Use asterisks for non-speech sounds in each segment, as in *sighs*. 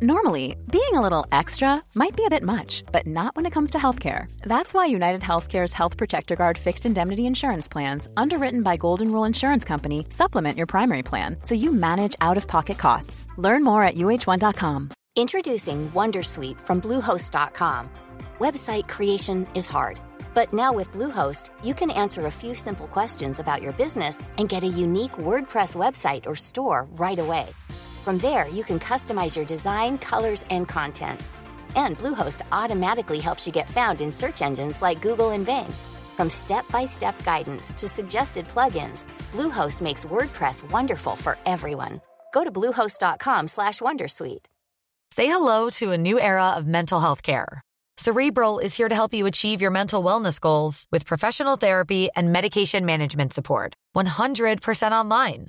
Normally, being a little extra might be a bit much, but not when it comes to healthcare. That's why United Healthcare's Health Protector Guard fixed indemnity insurance plans, underwritten by Golden Rule Insurance Company, supplement your primary plan so you manage out of pocket costs. Learn more at uh1.com. Introducing Wondersuite from Bluehost.com. Website creation is hard, but now with Bluehost, you can answer a few simple questions about your business and get a unique WordPress website or store right away. From there, you can customize your design, colors, and content. And Bluehost automatically helps you get found in search engines like Google and Bing. From step-by-step guidance to suggested plugins, Bluehost makes WordPress wonderful for everyone. Go to bluehost.com/wondersuite. Say hello to a new era of mental health care. Cerebral is here to help you achieve your mental wellness goals with professional therapy and medication management support. 100% online.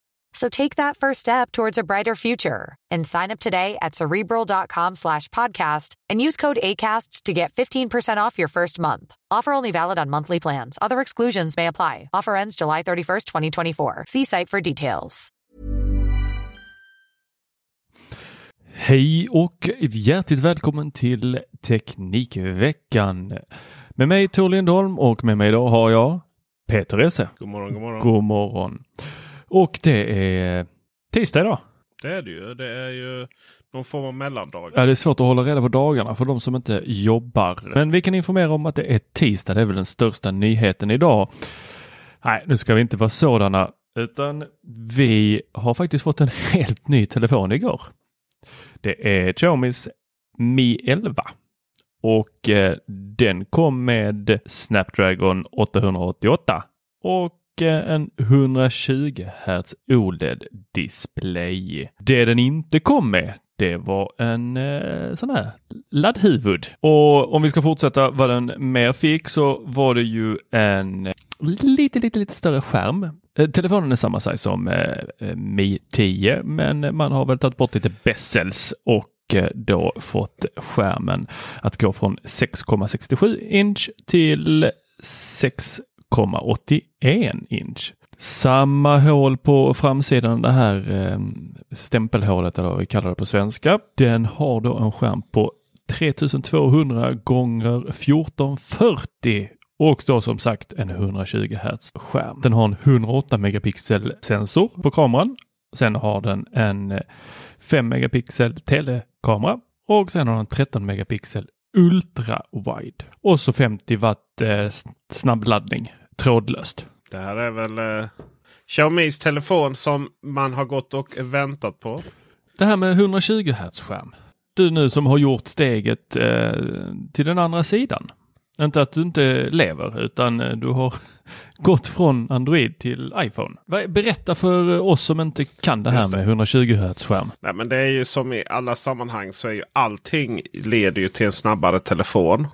So take that first step towards a brighter future and sign up today at cerebral.com slash podcast and use code ACAST to get 15% off your first month. Offer only valid on monthly plans. Other exclusions may apply. Offer ends July 31st, 2024. See site for details. Hej och hjärtligt välkommen till Teknikveckan. Med mig Tor Lindholm och med mig idag har jag Peter Esse. God morgon, god morgon. God morgon. Och det är tisdag idag. Det är det ju. Det är ju någon form av mellandag. Ja, det är svårt att hålla reda på dagarna för de som inte jobbar. Men vi kan informera om att det är tisdag. Det är väl den största nyheten idag. Nej, nu ska vi inte vara sådana, utan vi har faktiskt fått en *laughs* helt ny telefon igår. Det är Xiaomis Mi 11 och eh, den kom med Snapdragon 888 och eh, en 120 Hz OLED-display. Det den inte kom med, det var en eh, sån här laddhuvud. Och om vi ska fortsätta vad den mer fick så var det ju en lite, lite, lite större skärm. Eh, telefonen är samma size som eh, eh Mi 10, men man har väl tagit bort lite bezels och eh, då fått skärmen att gå från 6,67 inch till 7,81 inch. Samma hål på framsidan, det här eh, stämpelhålet eller vad vi kallar det på svenska. Den har då en skärm på 3200 gånger 1440 och då som sagt en 120 Hz skärm. Den har en 108 megapixel sensor på kameran. Sen har den en eh, 5 megapixel telekamera och sen har den 13 megapixel ultra wide och så 50 watt eh, snabbladdning trådlöst. Det här är väl eh, Xiaomis telefon som man har gått och väntat på. Det här med 120 Hz skärm. Du nu som har gjort steget eh, till den andra sidan. Inte att du inte lever utan eh, du har *laughs* gått från Android till iPhone. Berätta för oss som inte kan det här det. med 120 Hz skärm. Nej, men det är ju som i alla sammanhang så är ju allting leder ju till en snabbare telefon.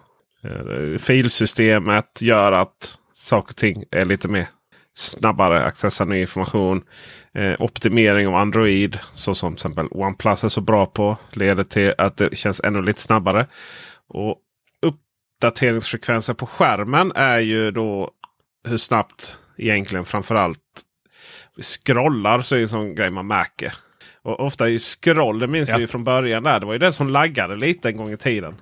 Eh, filsystemet gör att saker och ting är lite mer snabbare accessa ny information. Eh, optimering av Android, så som till exempel OnePlus är så bra på, leder till att det känns ännu lite snabbare. Och uppdateringsfrekvensen på skärmen är ju då hur snabbt egentligen framförallt scrollar så är det en sån grej man märker. Och ofta är scroll, det minns ja. vi från början där. Det var ju det som laggade lite en gång i tiden.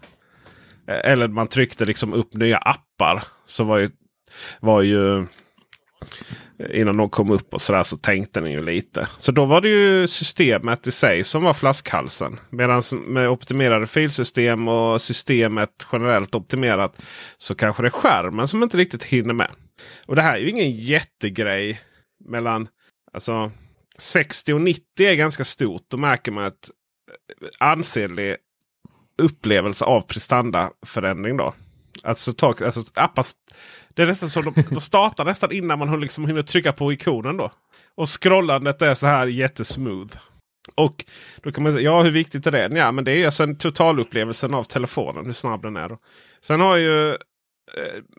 Eh, eller man tryckte liksom upp nya appar. Så var ju, var ju Innan de kom upp och sådär så tänkte den ju lite. Så då var det ju systemet i sig som var flaskhalsen. Medan med optimerade filsystem och systemet generellt optimerat så kanske det är skärmen som inte riktigt hinner med. Och det här är ju ingen jättegrej mellan alltså 60 och 90 är ganska stort. Då märker man ett ansenlig upplevelse av prestandaförändring. Då. Alltså, talk, alltså appar det är nästan så de, de startar nästan innan man liksom hinner trycka på ikonen då. Och scrollandet är så här jättesmooth. Och då kan man säga, ja hur viktigt är det? Ja men det är alltså en totalupplevelsen av telefonen, hur snabb den är. Då. Sen har ju eh,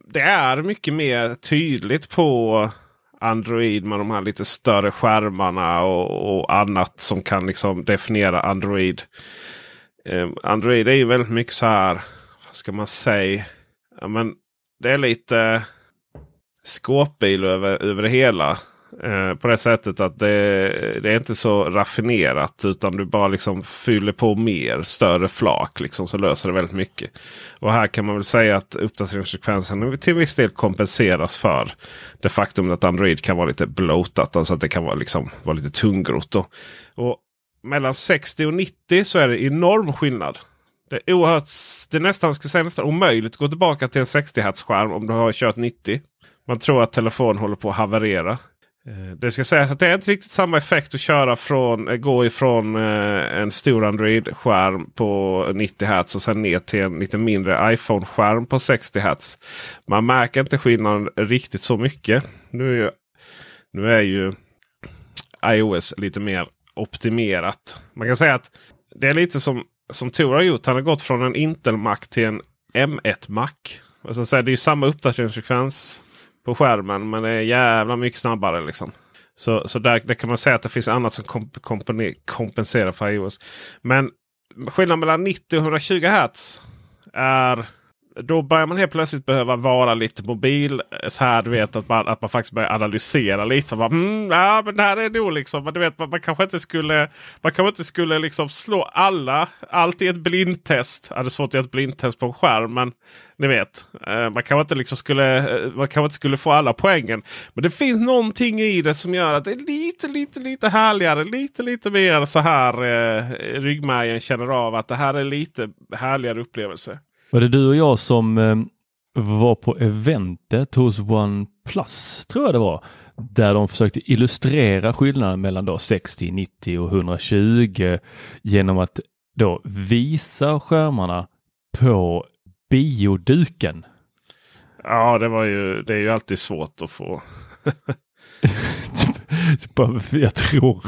det är mycket mer tydligt på Android med de här lite större skärmarna och, och annat som kan liksom definiera Android. Eh, Android är ju väldigt mycket så här, vad ska man säga? Ja, men det är lite skåpbil över, över det hela. Eh, på det sättet att det, det, är inte så raffinerat. Utan du bara liksom fyller på mer större flak. Liksom, så löser det väldigt mycket. Och här kan man väl säga att uppdateringsfrekvensen till viss del kompenseras för det faktum att Android kan vara lite blotat. Alltså att det kan vara, liksom, vara lite tungrot. Och mellan 60 och 90 så är det enorm skillnad. Det är, oerhört, det är nästan, ska säga, nästan omöjligt att gå tillbaka till en 60 Hz skärm om du har kört 90. Man tror att telefonen håller på att haverera. Eh, det ska sägas att det är inte riktigt samma effekt att köra från, eh, gå ifrån eh, en stor Android-skärm på 90 Hz och sen ner till en lite mindre iPhone-skärm på 60 Hz. Man märker inte skillnaden riktigt så mycket. Nu är ju, nu är ju iOS lite mer optimerat. Man kan säga att det är lite som, som Tor har gjort. Han har gått från en Intel-Mac till en M1-Mac. det är ju samma uppdateringsfrekvens på skärmen. Men det är jävla mycket snabbare. liksom. Så, så där, där kan man säga att det finns annat som komp kompenserar för iOS. Men skillnaden mellan 90 och 120 Hz är då börjar man helt plötsligt behöva vara lite mobil. Eh, så här, du vet att man, att man faktiskt börjar analysera lite. bara, mm, ja, men det här är nog liksom. Men du vet, man, man kanske inte skulle, man kanske inte skulle liksom slå alla. Allt i ett blindtest. Ja, det är svårt att göra ett blindtest på en skärm. Men ni vet, eh, man kanske inte liksom skulle, eh, man kanske inte skulle få alla poängen. Men det finns någonting i det som gör att det är lite, lite, lite härligare. Lite, lite mer så här eh, ryggmärgen känner av att det här är lite härligare upplevelse. Var det du och jag som eh, var på eventet hos OnePlus, tror jag det var, där de försökte illustrera skillnaden mellan då 60, 90 och 120 genom att då visa skärmarna på bioduken. Ja, det var ju, det är ju alltid svårt att få. *laughs* jag, tror,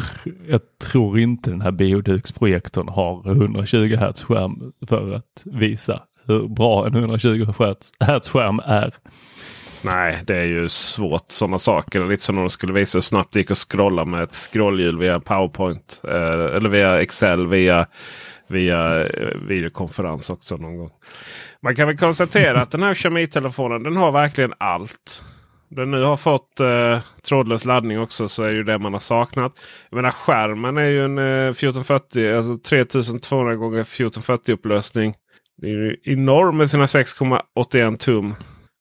jag tror inte den här bioduksprojektorn har 120 Hz skärm för att visa hur bra en 120 Hz skärm är. Nej, det är ju svårt sådana saker. Lite som om de skulle visa hur snabbt det gick att scrolla med ett scrollhjul via PowerPoint. Eh, eller via Excel via, via eh, videokonferens också någon gång. Man kan väl konstatera att den här Xiaomi-telefonen den har verkligen allt. Den nu har fått eh, trådlös laddning också så är det ju det man har saknat. Jag menar skärmen är ju en eh, 1440, alltså 3200 x 1440 upplösning. Det är enorm med sina 6,81 tum.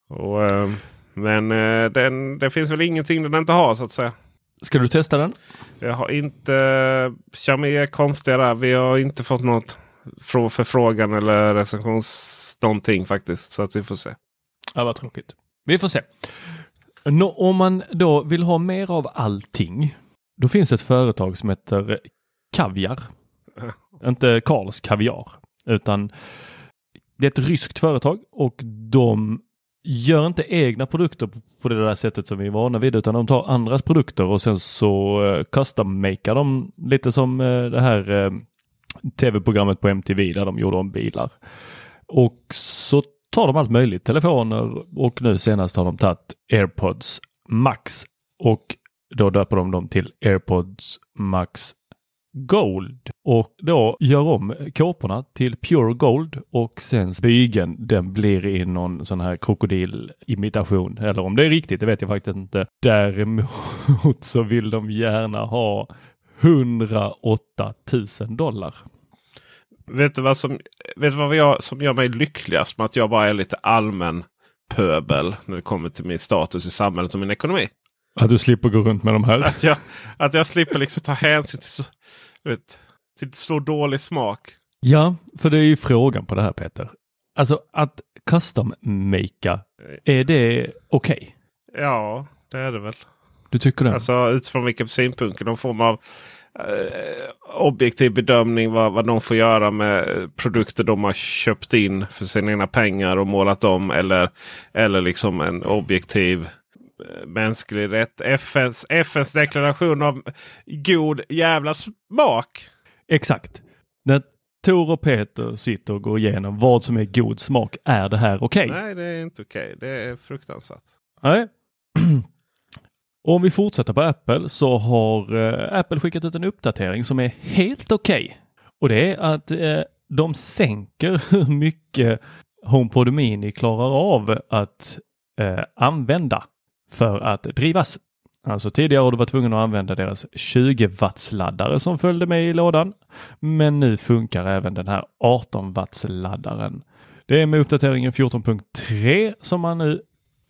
Och, eh, men eh, den, det finns väl ingenting den inte har så att säga. Ska du testa den? Jag har inte... Xiaomi är konstiga där. Vi har inte fått något förfrågan eller recensions någonting faktiskt. Så att vi får se. Ja, vad tråkigt. Vi får se. Nå, om man då vill ha mer av allting. Då finns ett företag som heter Kaviar. *laughs* inte Karls Kaviar utan det är ett ryskt företag och de gör inte egna produkter på det där sättet som vi är vana vid utan de tar andras produkter och sen så eh, custom-makar de lite som eh, det här eh, tv-programmet på MTV där de gjorde om bilar. Och så tar de allt möjligt, telefoner och nu senast har de tagit AirPods Max och då döper de dem till AirPods Max Gold och då gör om kåporna till Pure Gold och sen bygeln den blir i någon sån här krokodilimitation. Eller om det är riktigt, det vet jag faktiskt inte. Däremot så vill de gärna ha 108 000 dollar. Vet du vad som, vet du vad jag, som gör mig lyckligast med att jag bara är lite allmän pöbel när det kommer till min status i samhället och min ekonomi? Att du slipper gå runt med de här? Att jag, att jag slipper liksom ta hänsyn till så, vet, till så dålig smak. Ja, för det är ju frågan på det här Peter. Alltså att custom-makea, är det okej? Okay? Ja, det är det väl. Du tycker det? Alltså utifrån vilken synpunkt, någon form av eh, objektiv bedömning vad, vad de får göra med produkter de har köpt in för sina egna pengar och målat om. Eller, eller liksom en objektiv Eh, mänsklig rätt. FNs, FNs deklaration av god jävla smak. Exakt. När Tor och Peter sitter och går igenom vad som är god smak. Är det här okej? Nej, det är inte okej. Det är fruktansvärt. Nej. *clears throat* Om vi fortsätter på Apple så har eh, Apple skickat ut en uppdatering som är helt okej. Och det är att eh, de sänker *laughs* hur mycket HomePod Mini klarar av att eh, använda för att drivas. Alltså tidigare har du varit tvungen att använda deras 20 watts laddare som följde med i lådan. Men nu funkar även den här 18 watts laddaren. Det är med uppdateringen 14.3 som man nu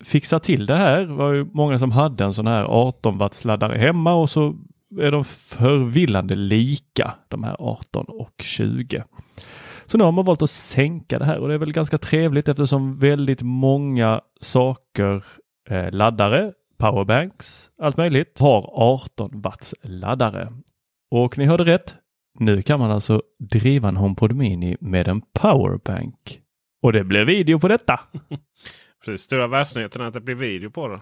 fixar till det här. Det var ju många som hade en sån här 18 watts laddare hemma och så är de förvillande lika de här 18 och 20. Så nu har man valt att sänka det här och det är väl ganska trevligt eftersom väldigt många saker, eh, laddare, powerbanks, allt möjligt, har 18 watts laddare. Och ni hörde rätt. Nu kan man alltså driva en HomePod Mini med en powerbank. Och det blir video på detta. *laughs* För det stora världsnyheten är att det blir video på det.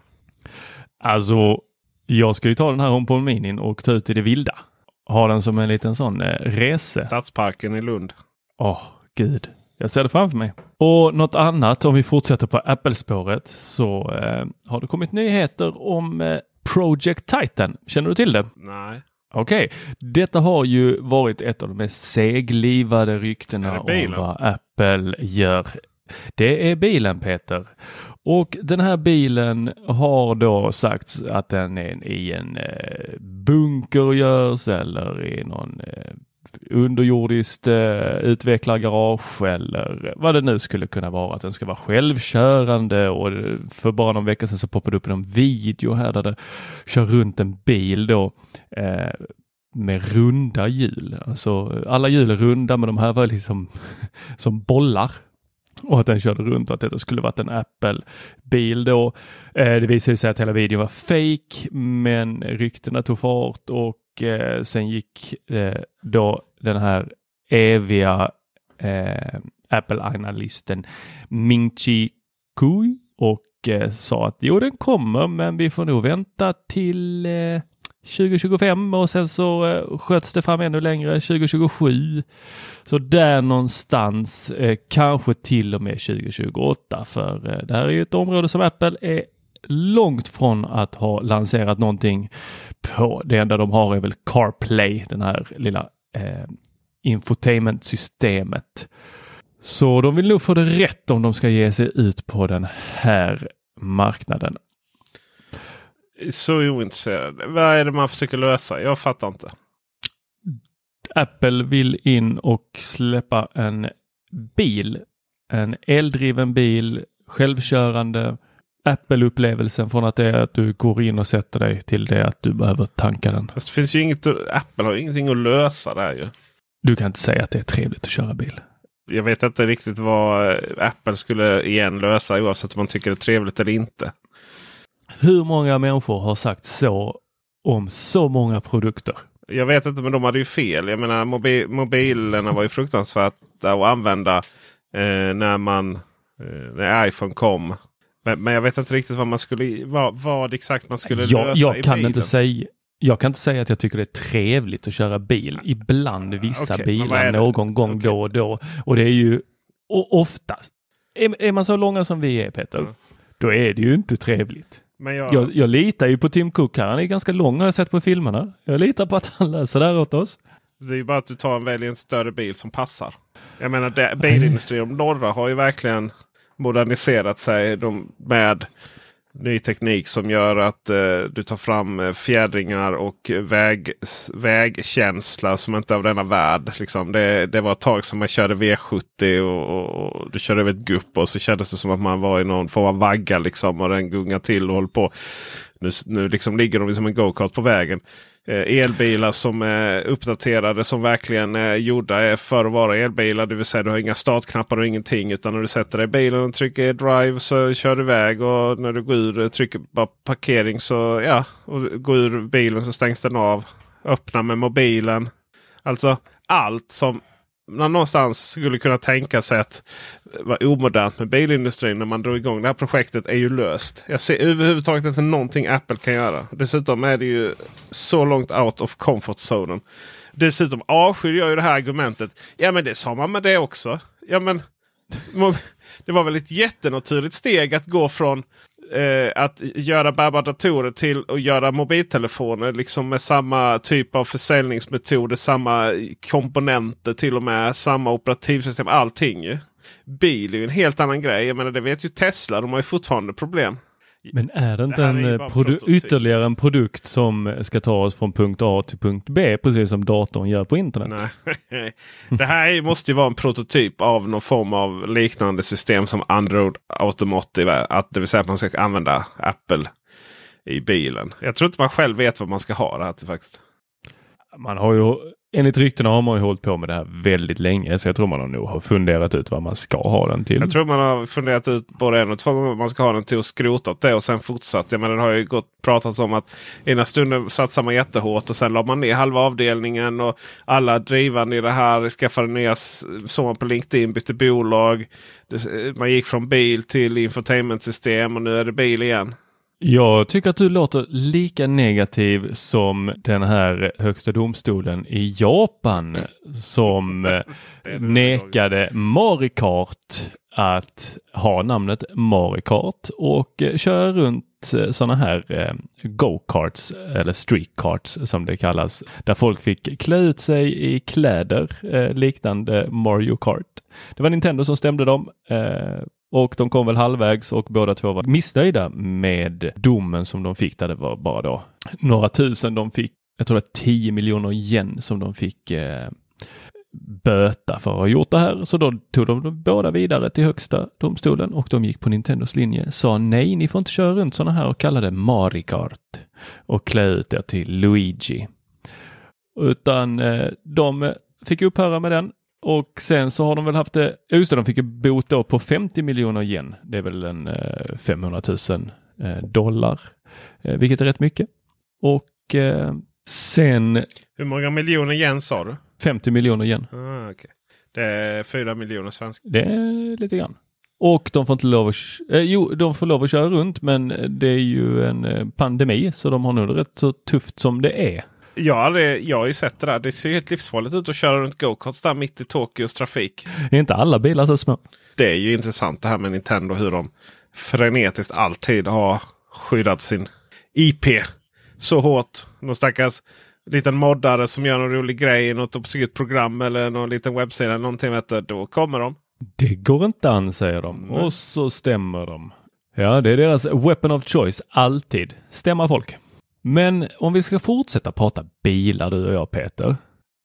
Alltså, jag ska ju ta den här HomePod Mini och ta ut i det vilda. Ha den som en liten sån eh, rese. Stadsparken i Lund. Åh, oh, gud. Jag ser det framför mig. Och något annat, om vi fortsätter på Apple-spåret, så eh, har det kommit nyheter om eh, Project Titan. Känner du till det? Nej. Okej, okay. detta har ju varit ett av de mest seglivade ryktena om vad Apple gör. Det är bilen Peter. Och den här bilen har då sagts att den är i en eh, bunker görs eller i någon eh, underjordiskt eh, utvecklargarage eller vad det nu skulle kunna vara. Att den ska vara självkörande och för bara någon vecka sedan så poppade upp en video här där det kör runt en bil då eh, med runda hjul. Alltså alla hjul är runda men de här var liksom *laughs* som bollar och att den körde runt och att det skulle varit en Apple-bil då. Eh, det visade sig att hela videon var fake men ryktena tog fart och eh, sen gick eh, då den här eviga eh, Apple-analysten Ming-Chi Kui och eh, sa att jo, den kommer, men vi får nog vänta till eh, 2025 och sen så eh, sköts det fram ännu längre 2027. Så där någonstans, eh, kanske till och med 2028, för eh, det här är ju ett område som Apple är långt från att ha lanserat någonting på. Det enda de har är väl CarPlay, den här lilla eh, infotainmentsystemet. Så de vill nog få det rätt om de ska ge sig ut på den här marknaden. Så ointresserad. Vad är det man försöker lösa? Jag fattar inte. Apple vill in och släppa en bil. En eldriven bil, självkörande Apple-upplevelsen från att det är att du går in och sätter dig till det att du behöver tanka den. Fast det finns ju inget, Apple har ingenting att lösa där ju. Du kan inte säga att det är trevligt att köra bil. Jag vet inte riktigt vad Apple skulle igen lösa oavsett om man tycker det är trevligt eller inte. Hur många människor har sagt så om så många produkter? Jag vet inte men de hade ju fel. Jag menar mobil, mobilerna var ju fruktansvärda att använda eh, när man eh, när iPhone kom. Men, men, jag vet inte riktigt vad man skulle vad, vad exakt man skulle jag, lösa jag i kan bilen. Inte säga, jag kan inte säga att jag tycker det är trevligt att köra bil. Ibland vissa okay, bilar någon gång okay. då och då. Och det är ju och oftast. Är, är man så långa som vi är Peter, mm. då är det ju inte trevligt. Men jag... Jag, jag litar ju på Tim Cook här. Han är ganska lång har jag sett på filmerna. Jag litar på att han löser det här åt oss. Det är ju bara att du tar en väljer en större bil som passar. Jag menar det, bilindustrin, de norra har ju verkligen moderniserat sig de, med ny teknik som gör att eh, du tar fram eh, fjädringar och väg, vägkänsla som inte är av denna värld. Liksom. Det, det var ett tag som man körde V70 och, och, och du körde över ett gupp och så kändes det som att man var i någon form av vagga liksom, och den gungar till och håller på. Nu, nu liksom ligger de som en go-kart på vägen. Eh, elbilar som är uppdaterade som verkligen är gjorda för att vara elbilar. Det vill säga du har inga startknappar och ingenting. Utan när du sätter dig i bilen och trycker drive så kör du iväg. Och när du går ur trycker bara parkering så ja. Och går ur bilen så stängs den av. Öppna med mobilen. Alltså allt som man någonstans skulle kunna tänka sig att vara omodernt med bilindustrin när man drog igång det här projektet är ju löst. Jag ser överhuvudtaget inte någonting Apple kan göra. Dessutom är det ju så långt out of comfort zonen. Dessutom avskyr jag ju det här argumentet. Ja men det sa man med det också. Ja men det var väl ett jättenaturligt steg att gå från eh, att göra bärbara datorer till att göra mobiltelefoner liksom med samma typ av försäljningsmetoder, samma komponenter till och med, samma operativsystem, allting. Bil är ju en helt annan grej. Jag menar det vet ju Tesla, de har ju fortfarande problem. Men är det inte det en eh, produ ytterligare en produkt som ska ta oss från punkt A till punkt B precis som datorn gör på internet? Nej. *laughs* det här måste ju vara en prototyp av någon form av liknande system som Android Automotive. Att det vill säga att man ska använda Apple i bilen. Jag tror inte man själv vet vad man ska ha det här till faktiskt. Man har ju enligt ryktena har man ju hållit på med det här väldigt länge så jag tror man har nog har funderat ut vad man ska ha den till. Jag tror man har funderat ut både en och två gånger vad man ska ha den till och skrotat det och sen fortsatt. Ja, men det har ju gått pratats om att ena stunden satsar man jättehårt och sen la man ner halva avdelningen och alla drivande i det här skaffade nya, såg man på LinkedIn, bytte bolag. Man gick från bil till infotainmentsystem och nu är det bil igen. Jag tycker att du låter lika negativ som den här högsta domstolen i Japan som *laughs* eh, nekade Marikart att ha namnet Marikart och eh, köra runt eh, sådana här go-karts eller street-karts som det kallas. Där folk fick klä ut sig i kläder liknande Mario Kart. Det var Nintendo som stämde dem och de kom väl halvvägs och båda två var missnöjda med domen som de fick där det var bara då några tusen de fick. Jag tror det var 10 miljoner yen som de fick eh, böta för att ha gjort det här. Så då tog de båda vidare till högsta domstolen och de gick på Nintendos linje. Sa nej, ni får inte köra runt sådana här och kalla det Marikart och klä ut er till Luigi. Utan eh, de fick upphöra med den och sen så har de väl haft det, just det, de fick bot då på 50 miljoner yen. Det är väl en 500 000 eh, dollar, eh, vilket är rätt mycket. Och eh, sen... Hur många miljoner yen sa du? 50 miljoner yen. Ah, okay. Det är 4 miljoner svenska. Det är lite grann. Och de får inte lov att, eh, jo, de får lov att köra runt men det är ju en pandemi så de har nog rätt så tufft som det är. Ja, det, jag har ju sett det där. Det ser helt livsfarligt ut att köra runt go-karts där mitt i Tokyos trafik. Är inte alla bilar så små? Det är ju intressant det här med Nintendo. Hur de frenetiskt alltid har skyddat sin IP så hårt. Någon stackars liten moddare som gör någon rolig grej i något obskyrt program eller någon liten webbsida. Någonting vet du, då kommer de. Det går inte an säger de mm. och så stämmer de. Ja, det är deras weapon of choice. Alltid stämma folk. Men om vi ska fortsätta prata bilar du och jag Peter.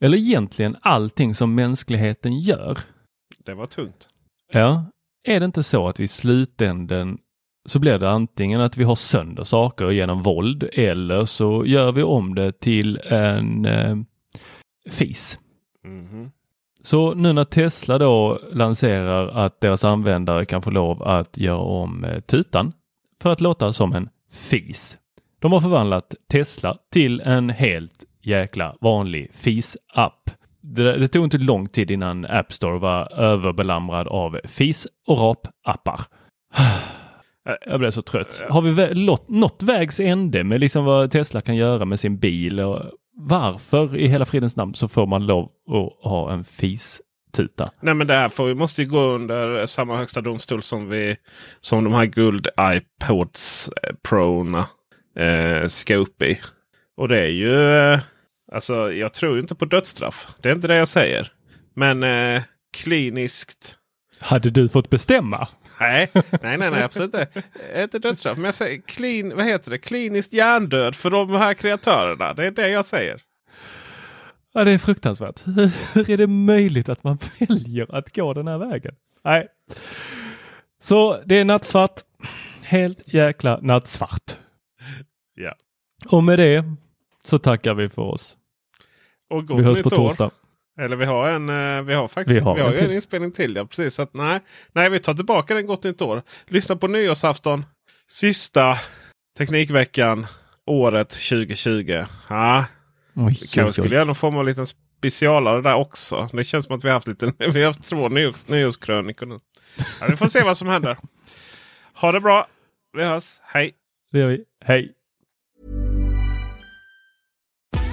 Eller egentligen allting som mänskligheten gör. Det var tungt. Ja, är det inte så att vi i slutänden så blir det antingen att vi har sönder saker genom våld eller så gör vi om det till en eh, fis. Mm -hmm. Så nu när Tesla då lanserar att deras användare kan få lov att göra om eh, tutan för att låta som en fis de har förvandlat Tesla till en helt jäkla vanlig FIS-app. Det, det, tog inte lång tid innan App Store var överbelamrad av FIS och RAP-appar. *sighs* Jag blev så trött. Har vi nått vägs ände med liksom vad Tesla kan göra med sin bil? Och varför i hela fridens namn så får man lov att ha en FIS tuta. Nej men det här får, vi måste ju gå under samma högsta domstol som, vi, som de här guld iPods eh, eh, ska upp i. Och det är ju... Eh, alltså jag tror inte på dödsstraff. Det är inte det jag säger. Men eh, kliniskt. Hade du fått bestämma? Nej, *laughs* nej, nej, nej absolut inte. Inte dödsstraff. Men jag säger clean, vad heter det? kliniskt hjärndöd för de här kreatörerna. Det är det jag säger. Ja, det är fruktansvärt. Hur är det möjligt att man *laughs* väljer att gå den här vägen? Nej. Så det är nattsvart. Helt jäkla nattsvart. Ja. Och med det så tackar vi för oss. Och vi hörs på torsdag. År. Eller vi har en, eh, vi har faktiskt vi har, vi har en, en inspelning till. Ja, precis. Så att, nej, nej, vi tar tillbaka den gott nytt år. Lyssna på nyårsafton. Sista Teknikveckan året 2020. Ja. Oj, kanske skulle göra någon form av liten specialare där också. Det känns som att vi har haft, lite, *laughs* vi har haft två nyårs, nyårskrönikor nu. Ja, vi får se vad som händer. Ha det bra. Vi hörs. Hej! Det gör vi. Hej!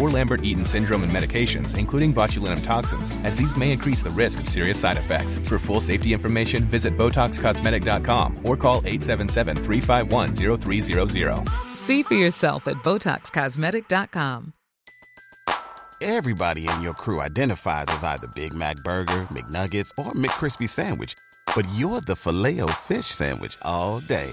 or Lambert Eaton syndrome and medications, including botulinum toxins, as these may increase the risk of serious side effects. For full safety information, visit BotoxCosmetic.com or call 877 351 0300. See for yourself at BotoxCosmetic.com. Everybody in your crew identifies as either Big Mac Burger, McNuggets, or McCrispy Sandwich, but you're the filet fish Sandwich all day.